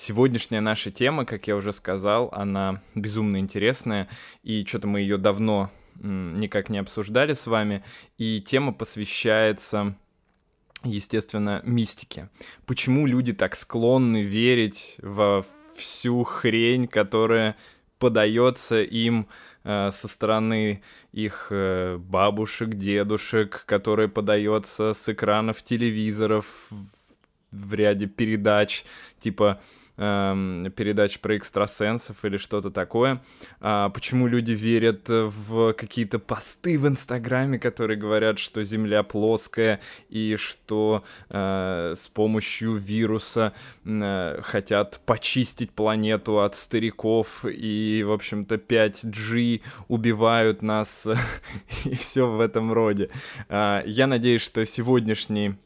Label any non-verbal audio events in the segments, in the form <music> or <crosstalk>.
сегодняшняя наша тема, как я уже сказал, она безумно интересная, и что-то мы ее давно никак не обсуждали с вами, и тема посвящается естественно, мистике. Почему люди так склонны верить во всю хрень, которая подается им э, со стороны их э, бабушек, дедушек, которая подается с экранов телевизоров в ряде передач, типа Эм, передач про экстрасенсов или что-то такое. А, почему люди верят в какие-то посты в Инстаграме, которые говорят, что Земля плоская и что э, с помощью вируса э, хотят почистить планету от стариков и, в общем-то, 5G убивают нас <laughs> и все в этом роде. А, я надеюсь, что сегодняшний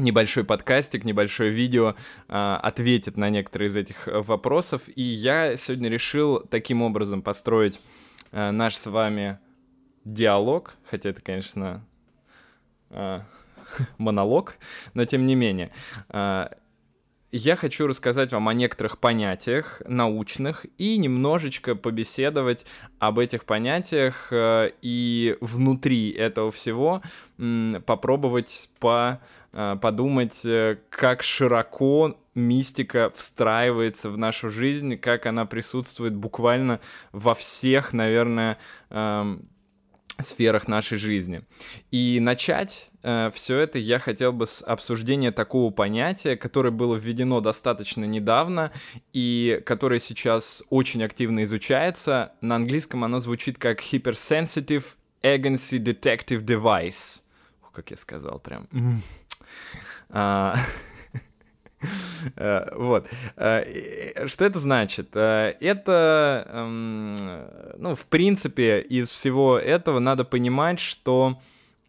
небольшой подкастик, небольшое видео э, ответит на некоторые из этих э, вопросов. И я сегодня решил таким образом построить э, наш с вами диалог, хотя это, конечно, э, <laughs> монолог, но тем не менее. Э, я хочу рассказать вам о некоторых понятиях научных и немножечко побеседовать об этих понятиях э, и внутри этого всего э, попробовать по подумать, э, как широко мистика встраивается в нашу жизнь, как она присутствует буквально во всех, наверное, эм, сферах нашей жизни. И начать э, все это я хотел бы с обсуждения такого понятия, которое было введено достаточно недавно и которое сейчас очень активно изучается. На английском оно звучит как Hypersensitive Agency Detective Device. Ух, как я сказал, прям. Э, вот. Э, что это значит? Э, это, эм, ну, в принципе, из всего этого надо понимать, что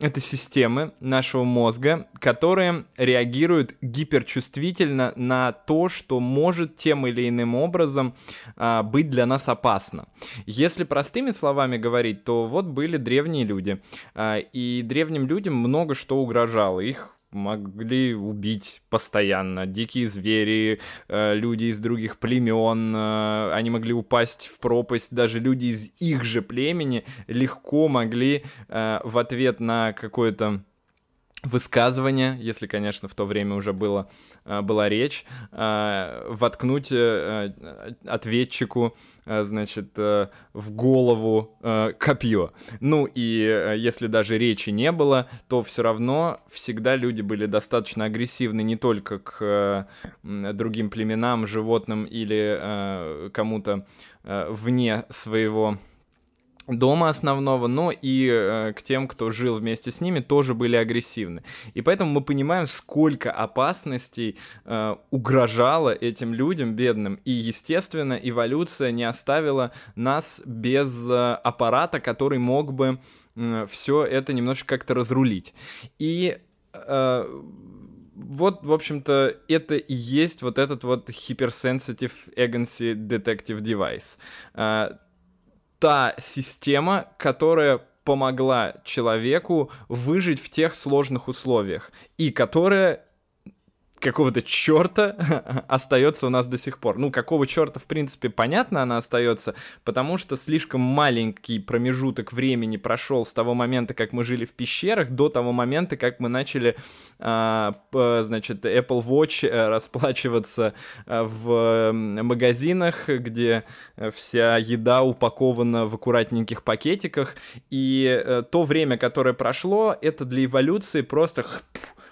это системы нашего мозга, которые реагируют гиперчувствительно на то, что может тем или иным образом а, быть для нас опасно. Если простыми словами говорить, то вот были древние люди, а, и древним людям много что угрожало. Их могли убить постоянно. Дикие звери, э, люди из других племен, э, они могли упасть в пропасть. Даже люди из их же племени легко могли э, в ответ на какое-то высказывание, если, конечно, в то время уже было, э, была речь, э, воткнуть э, ответчику, значит, в голову копье. Ну и если даже речи не было, то все равно всегда люди были достаточно агрессивны не только к другим племенам, животным или кому-то вне своего дома основного, но и э, к тем, кто жил вместе с ними, тоже были агрессивны. И поэтому мы понимаем, сколько опасностей э, угрожало этим людям бедным. И, естественно, эволюция не оставила нас без э, аппарата, который мог бы э, все это немножко как-то разрулить. И э, вот, в общем-то, это и есть вот этот вот Hypersensitive Agency Detective Device. Та система, которая помогла человеку выжить в тех сложных условиях и которая какого-то черта <laughs> остается у нас до сих пор. Ну, какого черта, в принципе, понятно, она остается, потому что слишком маленький промежуток времени прошел с того момента, как мы жили в пещерах, до того момента, как мы начали, а, значит, Apple Watch э, расплачиваться э, в магазинах, где вся еда упакована в аккуратненьких пакетиках, и э, то время, которое прошло, это для эволюции просто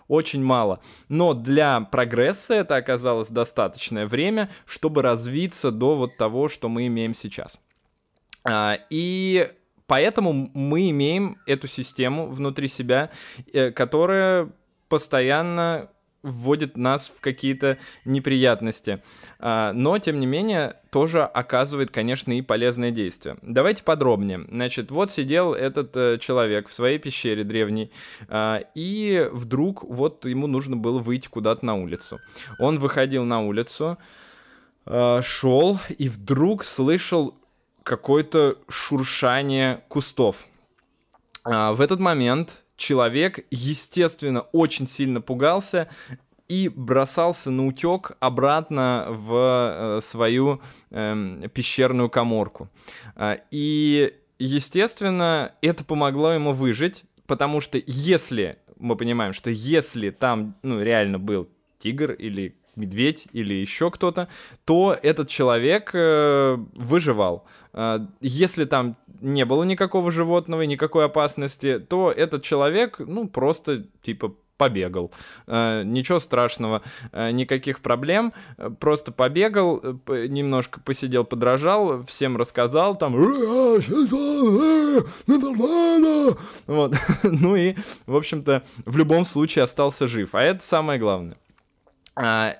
очень мало. Но для прогресса это оказалось достаточное время, чтобы развиться до вот того, что мы имеем сейчас. А, и поэтому мы имеем эту систему внутри себя, э, которая постоянно вводит нас в какие-то неприятности. А, но, тем не менее, тоже оказывает, конечно, и полезное действие. Давайте подробнее. Значит, вот сидел этот э, человек в своей пещере древней, а, и вдруг вот ему нужно было выйти куда-то на улицу. Он выходил на улицу, а, шел, и вдруг слышал какое-то шуршание кустов. В этот момент человек, естественно, очень сильно пугался, и бросался на утек обратно в э, свою э, пещерную коморку. Э, и, естественно, это помогло ему выжить, потому что если мы понимаем, что если там ну, реально был тигр или медведь или еще кто-то, то этот человек э, выживал. Э, если там не было никакого животного, никакой опасности, то этот человек, ну, просто, типа, побегал. Э, ничего страшного, э, никаких проблем. Просто побегал, немножко посидел, подражал, всем рассказал, там... Вот. <laughs> Ну и, в общем-то, в любом случае остался жив. А это самое главное. А,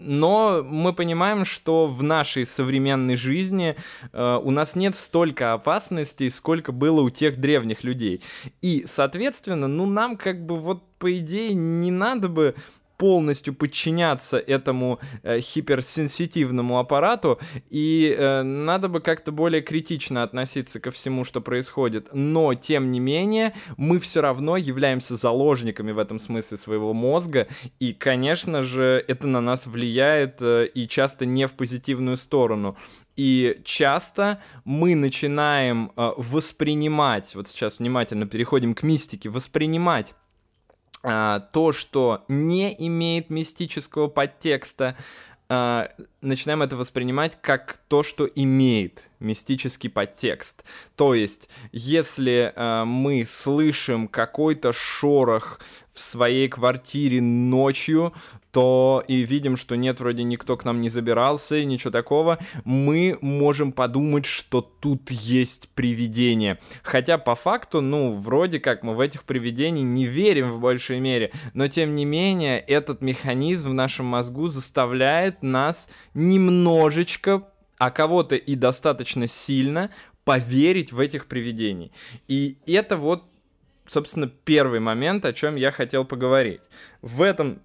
но мы понимаем, что в нашей современной жизни э, у нас нет столько опасностей, сколько было у тех древних людей. И, соответственно, ну нам как бы вот по идее не надо бы полностью подчиняться этому э, хиперсенситивному аппарату, и э, надо бы как-то более критично относиться ко всему, что происходит. Но, тем не менее, мы все равно являемся заложниками в этом смысле своего мозга, и, конечно же, это на нас влияет э, и часто не в позитивную сторону. И часто мы начинаем э, воспринимать, вот сейчас внимательно переходим к мистике, воспринимать то, что не имеет мистического подтекста, а, начинаем это воспринимать как то, что имеет мистический подтекст. То есть, если э, мы слышим какой-то шорох в своей квартире ночью, то и видим, что нет, вроде никто к нам не забирался и ничего такого, мы можем подумать, что тут есть привидение. Хотя по факту, ну, вроде как мы в этих привидений не верим в большей мере, но тем не менее этот механизм в нашем мозгу заставляет нас немножечко, а кого-то и достаточно сильно поверить в этих привидений. И это вот, собственно, первый момент, о чем я хотел поговорить. В этом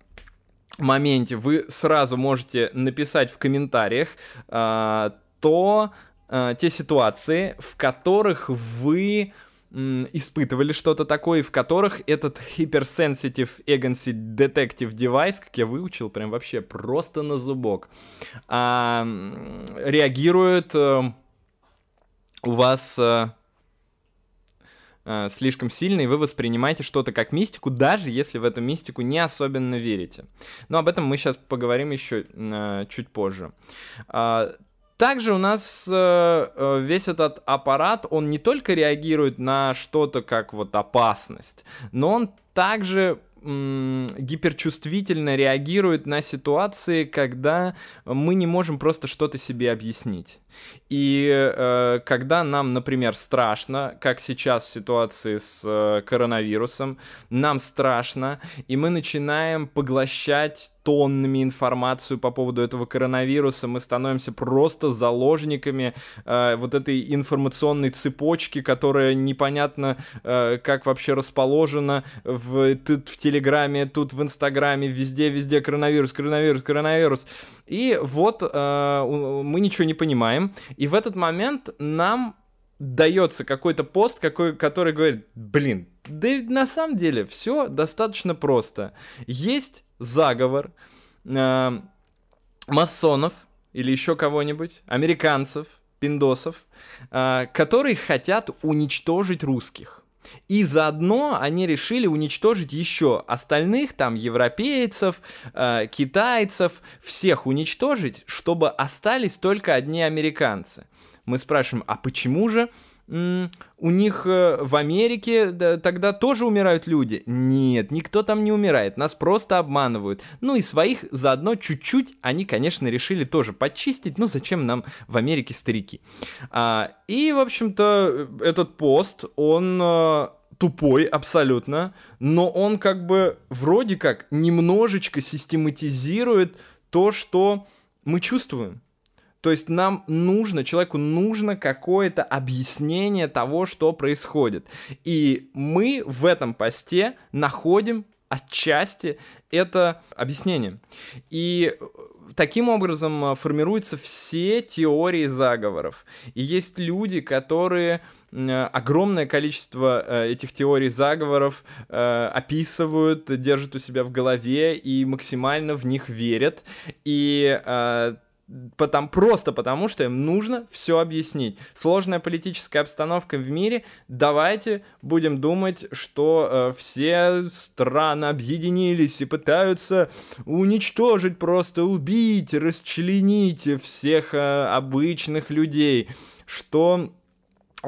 моменте вы сразу можете написать в комментариях э, то, э, те ситуации, в которых вы испытывали что-то такое, в которых этот Hypersensitive Agency Detective Device, как я выучил, прям вообще просто на зубок, а, реагирует а, у вас а, а, слишком сильно, и вы воспринимаете что-то как мистику, даже если в эту мистику не особенно верите. Но об этом мы сейчас поговорим еще а, чуть позже. А, также у нас э, э, весь этот аппарат, он не только реагирует на что-то как вот опасность, но он также гиперчувствительно реагирует на ситуации, когда мы не можем просто что-то себе объяснить. И э, когда нам, например, страшно, как сейчас в ситуации с э, коронавирусом, нам страшно, и мы начинаем поглощать тоннами информацию по поводу этого коронавируса, мы становимся просто заложниками э, вот этой информационной цепочки, которая непонятно э, как вообще расположена в, тут в Телеграме, тут в Инстаграме, везде-везде коронавирус, коронавирус, коронавирус. И вот э, мы ничего не понимаем, и в этот момент нам дается какой-то пост, какой, который говорит, блин, да на самом деле все достаточно просто. Есть заговор э, масонов или еще кого-нибудь, американцев, пиндосов, э, которые хотят уничтожить русских. И заодно они решили уничтожить еще остальных, там, европейцев, э, китайцев, всех уничтожить, чтобы остались только одни американцы. Мы спрашиваем, а почему же у них э, в Америке да, тогда тоже умирают люди. Нет, никто там не умирает, нас просто обманывают. Ну и своих заодно чуть-чуть они, конечно, решили тоже почистить. Ну зачем нам в Америке старики? А, и, в общем-то, этот пост, он а, тупой абсолютно, но он как бы вроде как немножечко систематизирует то, что мы чувствуем. То есть нам нужно, человеку нужно какое-то объяснение того, что происходит. И мы в этом посте находим отчасти это объяснение. И таким образом формируются все теории заговоров. И есть люди, которые огромное количество этих теорий заговоров описывают, держат у себя в голове и максимально в них верят. И Потому, просто потому, что им нужно все объяснить. Сложная политическая обстановка в мире. Давайте будем думать, что э, все страны объединились и пытаются уничтожить, просто убить, расчленить всех э, обычных людей. Что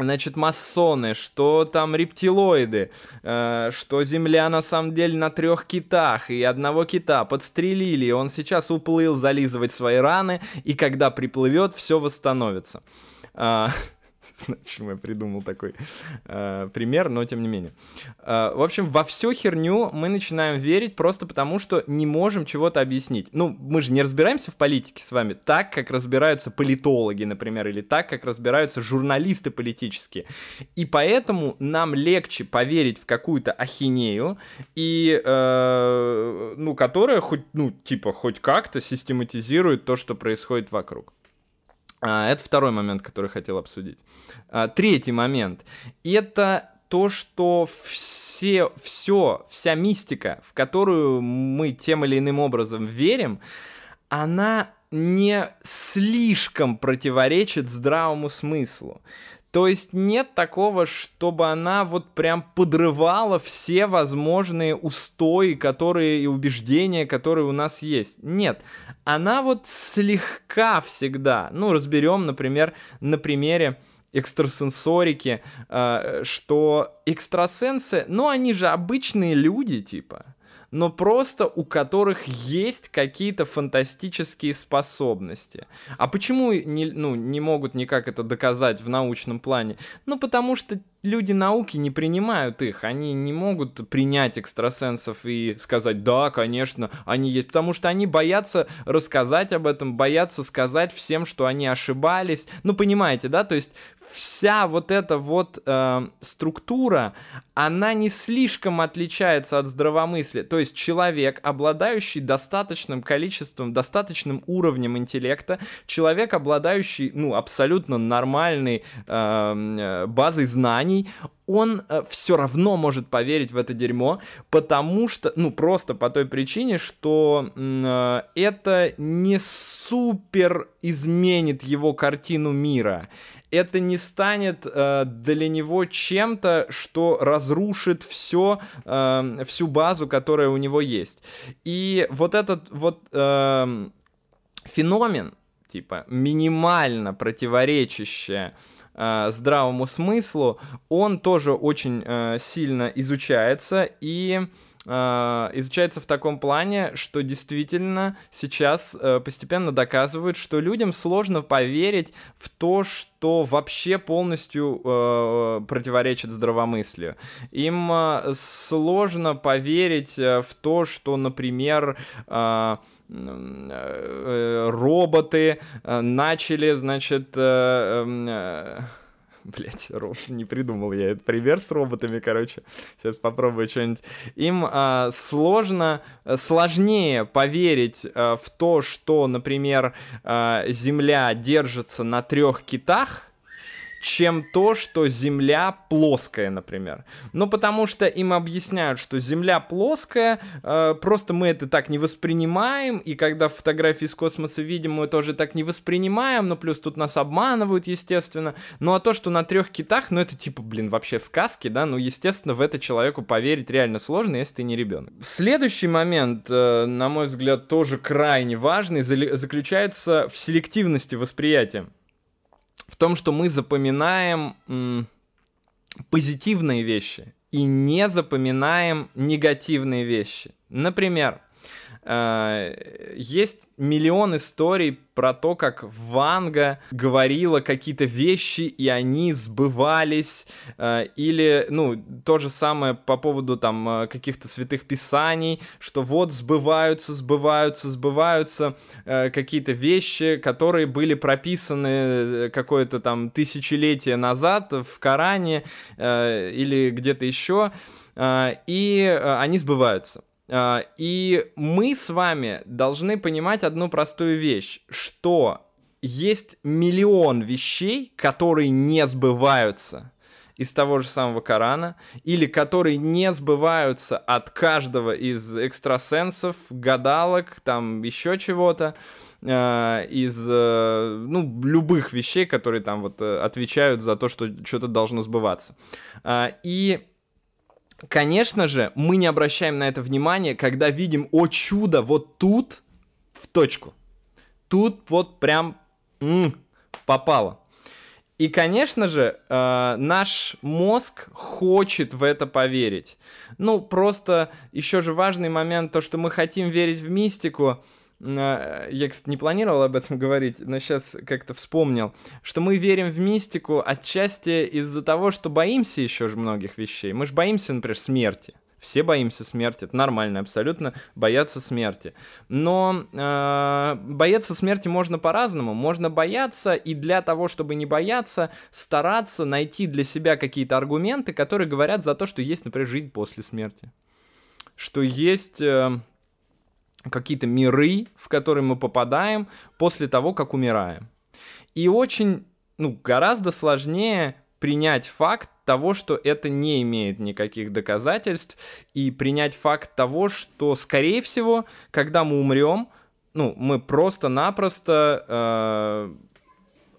значит, масоны, что там рептилоиды, э, что Земля на самом деле на трех китах, и одного кита подстрелили, и он сейчас уплыл зализывать свои раны, и когда приплывет, все восстановится. Э, <laughs> почему я придумал такой э, пример, но тем не менее. Э, в общем, во всю херню мы начинаем верить просто потому, что не можем чего-то объяснить. Ну, мы же не разбираемся в политике с вами так, как разбираются политологи, например, или так, как разбираются журналисты политические. И поэтому нам легче поверить в какую-то ахинею, и, э, ну, которая хоть, ну, типа, хоть как-то систематизирует то, что происходит вокруг. А, это второй момент, который хотел обсудить. А, третий момент. Это то, что все, все, вся мистика, в которую мы тем или иным образом верим, она не слишком противоречит здравому смыслу. То есть нет такого, чтобы она вот прям подрывала все возможные устои, которые и убеждения, которые у нас есть. Нет, она вот слегка всегда, ну разберем, например, на примере экстрасенсорики, э, что экстрасенсы, ну они же обычные люди, типа но просто у которых есть какие-то фантастические способности. А почему не, ну, не могут никак это доказать в научном плане? Ну, потому что люди науки не принимают их, они не могут принять экстрасенсов и сказать, да, конечно, они есть, потому что они боятся рассказать об этом, боятся сказать всем, что они ошибались. Ну, понимаете, да, то есть вся вот эта вот э, структура, она не слишком отличается от здравомыслия. То есть человек, обладающий достаточным количеством, достаточным уровнем интеллекта, человек, обладающий, ну, абсолютно нормальной эм, э, базой знаний, он э, все равно может поверить в это дерьмо, потому что, ну, просто по той причине, что э, это не супер изменит его картину мира это не станет э, для него чем-то, что разрушит все, э, всю базу, которая у него есть. И вот этот вот э, феномен, типа, минимально противоречащее здравому смыслу, он тоже очень э, сильно изучается и э, изучается в таком плане, что действительно сейчас э, постепенно доказывают, что людям сложно поверить в то, что вообще полностью э, противоречит здравомыслию. Им э, сложно поверить э, в то, что, например, э, э роботы э, начали, значит, эм, э, <laughs> Блять, не придумал я этот пример с роботами, короче. Сейчас попробую что-нибудь. Им а, сложно, сложнее поверить а, в то, что, например, а, Земля держится на трех китах, чем то, что Земля плоская, например. Ну, потому что им объясняют, что Земля плоская, э, просто мы это так не воспринимаем, и когда фотографии из космоса видим, мы тоже так не воспринимаем, но плюс тут нас обманывают, естественно. Ну, а то, что на трех китах, ну, это типа, блин, вообще сказки, да, ну, естественно, в это человеку поверить реально сложно, если ты не ребенок. Следующий момент, э, на мой взгляд, тоже крайне важный, заключается в селективности восприятия в том, что мы запоминаем м, позитивные вещи и не запоминаем негативные вещи. Например, есть миллион историй про то, как Ванга говорила какие-то вещи, и они сбывались, э, или, ну, то же самое по поводу там э, каких-то святых писаний, что вот сбываются, сбываются, сбываются э, какие-то вещи, которые были прописаны э, какое-то там тысячелетие назад в Коране э, или где-то еще, э, и э, они сбываются. А, и мы с вами должны понимать одну простую вещь, что есть миллион вещей, которые не сбываются из того же самого Корана, или которые не сбываются от каждого из экстрасенсов, гадалок, там еще чего-то, э, из, э, ну, любых вещей, которые там вот э, отвечают за то, что что-то должно сбываться. Э, и Конечно же, мы не обращаем на это внимания, когда видим, о чудо, вот тут в точку. Тут вот прям м-м, попало. И, конечно же, э, наш мозг хочет в это поверить. Ну, просто еще же важный момент, то, что мы хотим верить в мистику. Э, я, кстати, не планировал об этом говорить, но сейчас как-то вспомнил, что мы верим в мистику отчасти из-за того, что боимся еще же многих вещей. Мы же боимся, например, смерти. Все боимся смерти, это нормально, абсолютно бояться смерти. Но э, бояться смерти можно по-разному. Можно бояться и для того, чтобы не бояться, стараться найти для себя какие-то аргументы, которые говорят за то, что есть, например, жизнь после смерти. Что есть... Э, какие-то миры, в которые мы попадаем после того, как умираем. И очень, ну, гораздо сложнее принять факт того, что это не имеет никаких доказательств, и принять факт того, что, скорее всего, когда мы умрем, ну, мы просто-напросто э,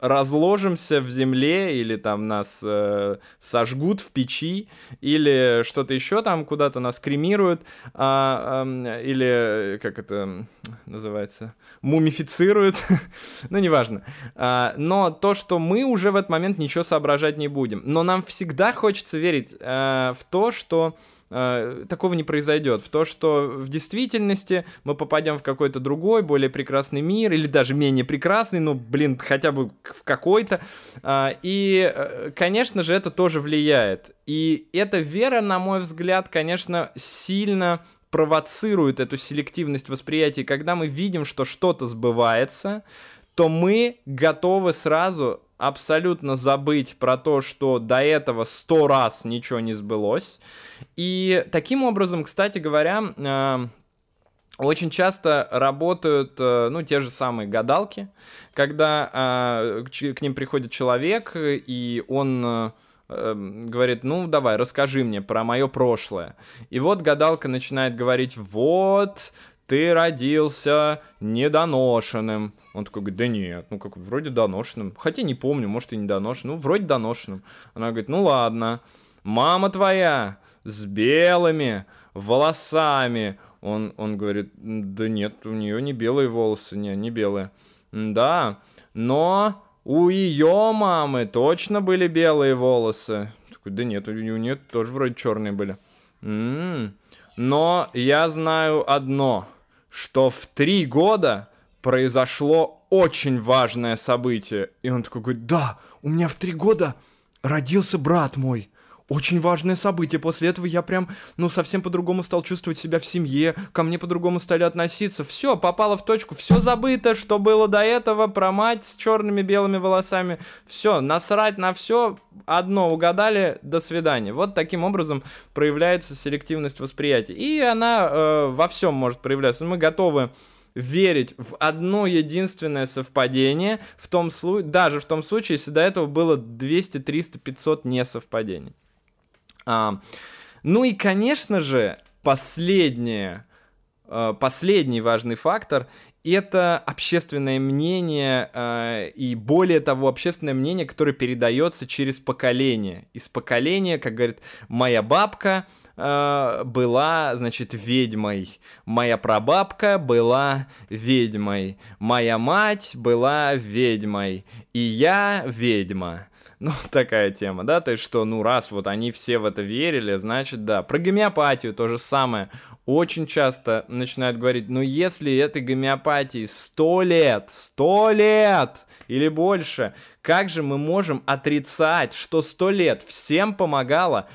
разложимся в земле, или там нас э, сожгут в печи, или что-то еще там куда-то нас кремируют, а, э, или как это называется, мумифицируют, <laughs> ну, неважно. А, но то, что мы уже в этот момент ничего соображать не будем. Но нам всегда хочется верить э, в то, что э, такого не произойдет. В то, что в действительности мы попадем в какой-то другой, более прекрасный мир, или даже менее прекрасный, ну, блин, хотя бы в какой-то. Э, и, э, конечно же, это тоже влияет. И эта вера, на мой взгляд, конечно, сильно провоцирует эту селективность восприятия. Когда мы видим, что что-то сбывается, то мы готовы сразу абсолютно забыть про то, что до этого сто раз ничего не сбылось. И таким образом, кстати говоря, э, очень часто работают, э, ну, те же самые гадалки, когда э, к ним приходит человек, и он говорит, ну, давай, расскажи мне про мое прошлое. И вот гадалка начинает говорить, вот, ты родился недоношенным. Он такой говорит, да нет, ну как, вроде доношенным. Хотя не помню, может и недоношенным. Ну, вроде доношенным. Она говорит, ну ладно, мама твоя с белыми волосами. Он, он говорит, да нет, у нее не белые волосы, не, не белые. Да, но у ее мамы точно были белые волосы. Такой, да нет, у нее тоже вроде черные были. М-м-м. Но я знаю одно – что в три года произошло очень важное событие. И он такой говорит, да, у меня в три года родился брат мой. Очень важное событие. После этого я прям, ну, совсем по-другому стал чувствовать себя в семье, ко мне по-другому стали относиться. Все, попало в точку, все забыто, что было до этого, про мать с черными белыми волосами. Все, насрать на все, одно угадали, до свидания. Вот таким образом проявляется селективность восприятия. И она э, во всем может проявляться. Мы готовы верить в одно единственное совпадение, в том случае, даже в том случае, если до этого было 200, 300, 500 несовпадений. А, ну и, конечно же, последнее, а, последний важный фактор это общественное мнение э, и более того общественное мнение, которое передается через поколение. Из поколения, как говорит моя бабка, э, была, значит, ведьмой. Моя прабабка была ведьмой. Моя мать была ведьмой. И я ведьма. <laughs> Ну, такая тема, да, то есть что, ну, раз вот они все в это верили, значит, да. Про гомеопатию то же самое. Очень часто начинают говорить, ну, если этой гомеопатии сто лет, сто лет или больше, как же мы можем отрицать, что сто лет всем помогало,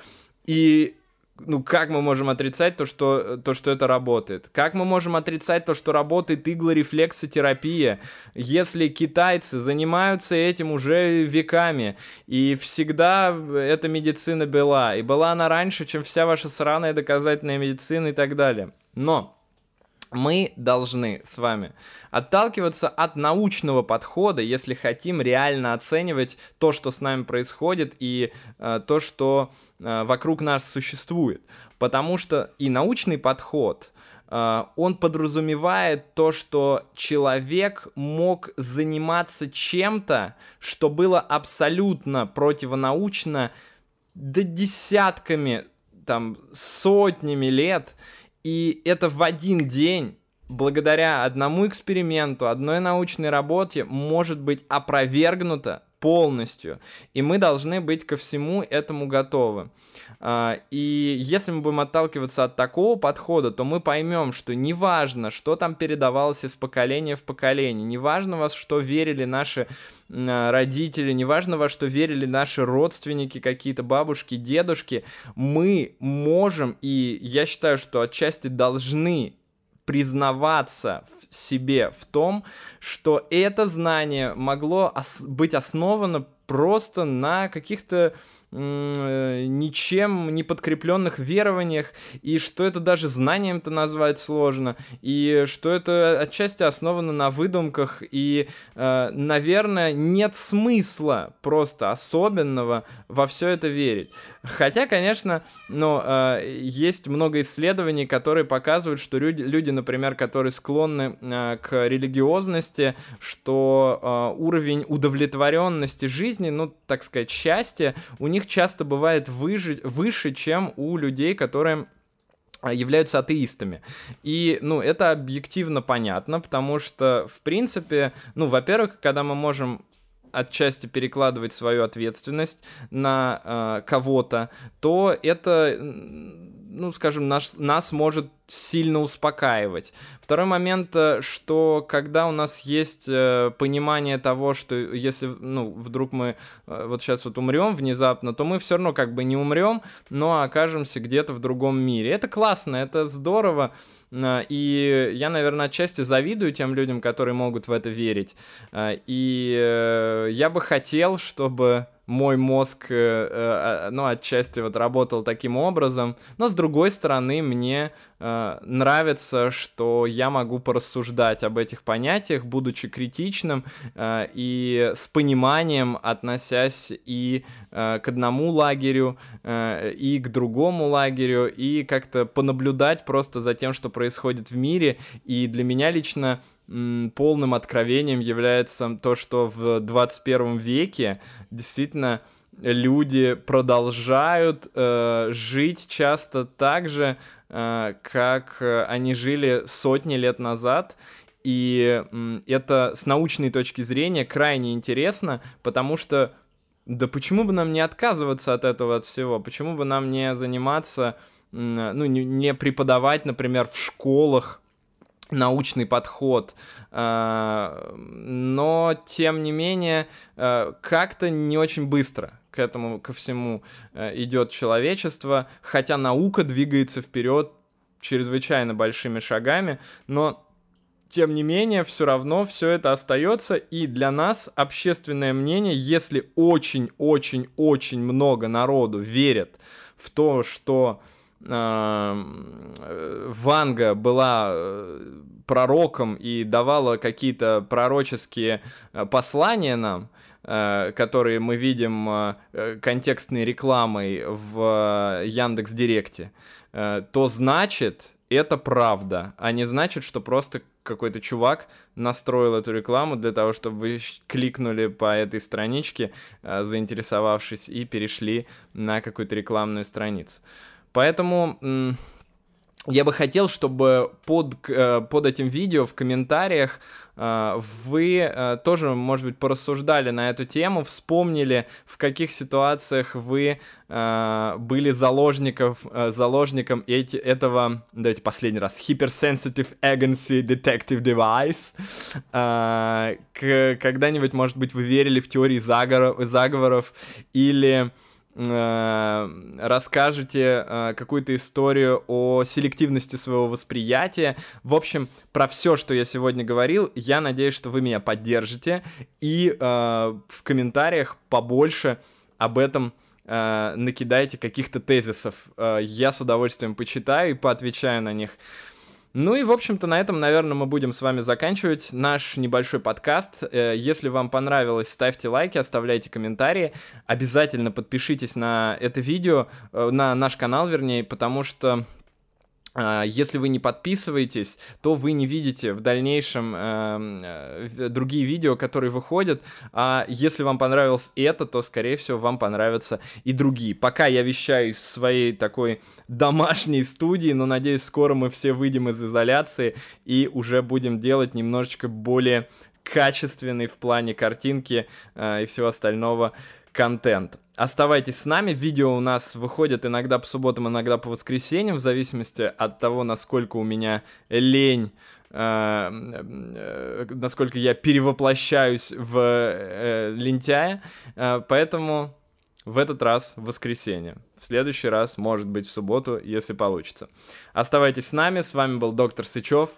и ну, как мы можем отрицать то что, то, что это работает? Как мы можем отрицать то, что работает иглорефлексотерапия, если китайцы занимаются этим уже веками, и всегда эта медицина была, и была она раньше, чем вся ваша сраная доказательная медицина и так далее? Но мы должны с вами отталкиваться от научного подхода, если хотим реально оценивать то, что с нами происходит и э, то, что э, вокруг нас существует. Потому что и научный подход, э, он подразумевает то, что человек мог заниматься чем-то, что было абсолютно противонаучно, да десятками, там, сотнями лет, и это в один день благодаря одному эксперименту, одной научной работе может быть опровергнуто полностью. И мы должны быть ко всему этому готовы. А, и если мы будем отталкиваться от такого подхода, то мы поймем, что неважно, что там передавалось из поколения в поколение, неважно во что верили наши родители, неважно во что верили наши родственники, какие-то бабушки, дедушки, мы можем, и я считаю, что отчасти должны признаваться в себе в том, что это знание могло ос- быть основано просто на каких-то ничем не подкрепленных верованиях, и что это даже знанием-то назвать сложно, и что это отчасти основано на выдумках, и, э, наверное, нет смысла просто особенного во все это верить. Хотя, конечно, ну, э, есть много исследований, которые показывают, что люди, люди например, которые склонны к религиозности, что уровень удовлетворенности жизни, ну, так сказать, счастья, у них них часто бывает выше, выше чем у людей, которые а, являются атеистами. И, ну, это объективно понятно, потому что, в принципе, ну, во-первых, когда мы можем отчасти перекладывать свою ответственность на э, кого-то, то это ну, скажем, наш, нас может сильно успокаивать. Второй момент, э, что когда у нас есть э, понимание того, что если, ну, вдруг мы э, вот сейчас вот умрем внезапно, то мы все равно как бы не умрем, но окажемся где-то в другом мире. Это классно, это здорово, и я, наверное, отчасти завидую тем людям, которые могут в это верить. И я бы хотел, чтобы мой мозг, э, э, ну, отчасти вот работал таким образом. Но, с другой стороны, мне э, нравится, что я могу порассуждать об этих понятиях, будучи критичным и с пониманием относясь и к одному лагерю, и к другому лагерю, и как-то понаблюдать просто за тем, что происходит в мире. И для меня лично полным откровением является то, что в 21 веке действительно люди продолжают э, жить часто так же, э, как они жили сотни лет назад. И э, это с научной точки зрения крайне интересно, потому что да почему бы нам не отказываться от этого от всего? Почему бы нам не заниматься, ну, не, не преподавать, например, в школах научный подход, э, но тем не менее э, как-то не очень быстро к этому ко всему э, идет человечество, хотя наука двигается вперед чрезвычайно большими шагами, но тем не менее, все равно все это остается, и для нас общественное мнение, если очень-очень-очень много народу верит в то, что Ванга была э, пророком и давала какие-то пророческие э, послания нам, э, которые мы видим контекстной рекламой в Яндекс Директе, то значит это правда, а не значит, что просто какой-то чувак настроил эту рекламу для того, чтобы вы кликнули по этой страничке, заинтересовавшись, и перешли на какую-то рекламную страницу. Поэтому я бы хотел, чтобы под, э, под этим видео в комментариях э, вы э, тоже, может быть, порассуждали на эту тему, вспомнили, в каких ситуациях вы были заложников, заложником эти, этого, давайте последний раз, Hypersensitive Agency Detective Device. Когда-нибудь, может быть, вы верили в теории заговоров, заговоров или расскажете э, какую-то историю о селективности своего восприятия. В общем, про все, что я сегодня говорил, я надеюсь, что вы меня поддержите и э, в комментариях побольше об этом накидайте каких-то тезисов. Я с удовольствием почитаю и поотвечаю на них. Ну и, в общем-то, на этом, наверное, мы будем с вами заканчивать наш небольшой подкаст. Э, если вам понравилось, ставьте лайки, оставляйте комментарии. Обязательно подпишитесь на это видео, э, на наш канал, вернее, потому что если вы не подписываетесь, то вы не видите в дальнейшем э, э, другие видео, которые выходят. А если вам понравилось это, то, скорее всего, вам понравятся и другие. Пока я вещаю из своей такой домашней студии, но надеюсь, скоро мы все выйдем из изоляции и уже будем делать немножечко более качественный в плане картинки э, и всего остального контент. Оставайтесь с нами. Видео у нас выходят иногда по субботам, иногда по воскресеньям, в зависимости от того, насколько у меня лень э, э, насколько я перевоплощаюсь в э, лентяя. Э, поэтому в этот раз в воскресенье. В следующий раз, может быть, в субботу, если получится. Оставайтесь с нами. С вами был доктор Сычев.